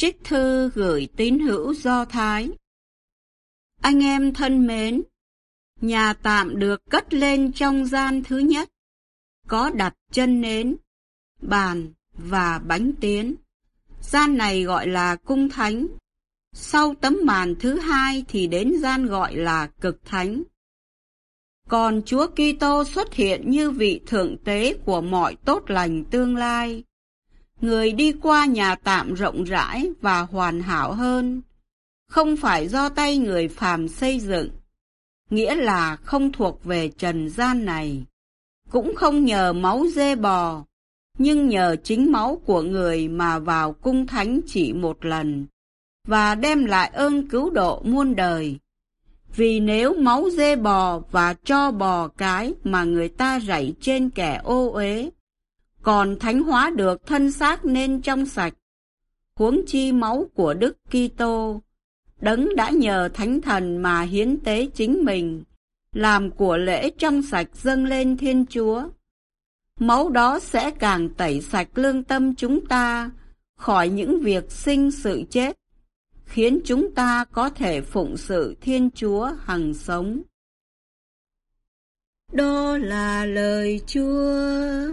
Trích thư gửi tín hữu Do Thái Anh em thân mến, nhà tạm được cất lên trong gian thứ nhất, có đặt chân nến, bàn và bánh tiến. Gian này gọi là cung thánh. Sau tấm màn thứ hai thì đến gian gọi là cực thánh. Còn Chúa Kitô xuất hiện như vị thượng tế của mọi tốt lành tương lai. Người đi qua nhà tạm rộng rãi và hoàn hảo hơn, không phải do tay người phàm xây dựng, nghĩa là không thuộc về trần gian này, cũng không nhờ máu dê bò, nhưng nhờ chính máu của người mà vào cung thánh chỉ một lần, và đem lại ơn cứu độ muôn đời. Vì nếu máu dê bò và cho bò cái mà người ta rảy trên kẻ ô uế, còn thánh hóa được thân xác nên trong sạch, huống chi máu của Đức Kitô, đấng đã nhờ thánh thần mà hiến tế chính mình, làm của lễ trong sạch dâng lên Thiên Chúa. Máu đó sẽ càng tẩy sạch lương tâm chúng ta khỏi những việc sinh sự chết, khiến chúng ta có thể phụng sự Thiên Chúa hằng sống. Đó là lời Chúa.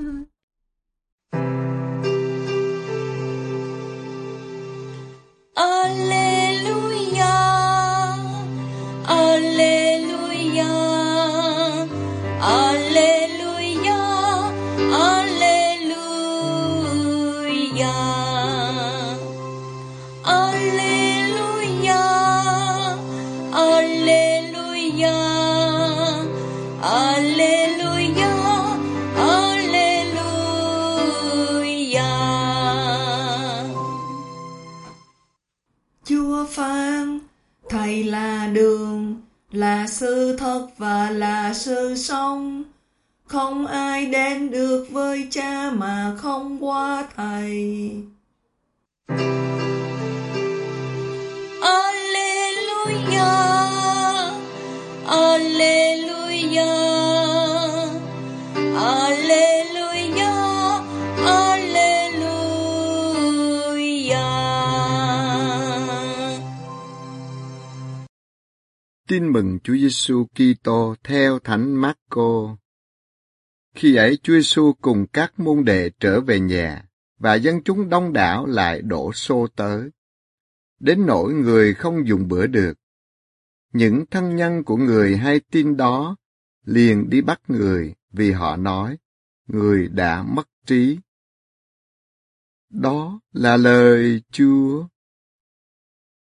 Aleluia, aleluia. Chúa phán, Thầy là đường, là sự thật và là sự sống. Không ai đến được với cha mà không qua Thầy. Tin mừng Chúa Giêsu Kitô theo Thánh Marco. Khi ấy Chúa Giêsu cùng các môn đệ trở về nhà, và dân chúng đông đảo lại đổ xô tới. Đến nỗi người không dùng bữa được. Những thân nhân của người hay tin đó liền đi bắt người vì họ nói, người đã mất trí. Đó là lời Chúa.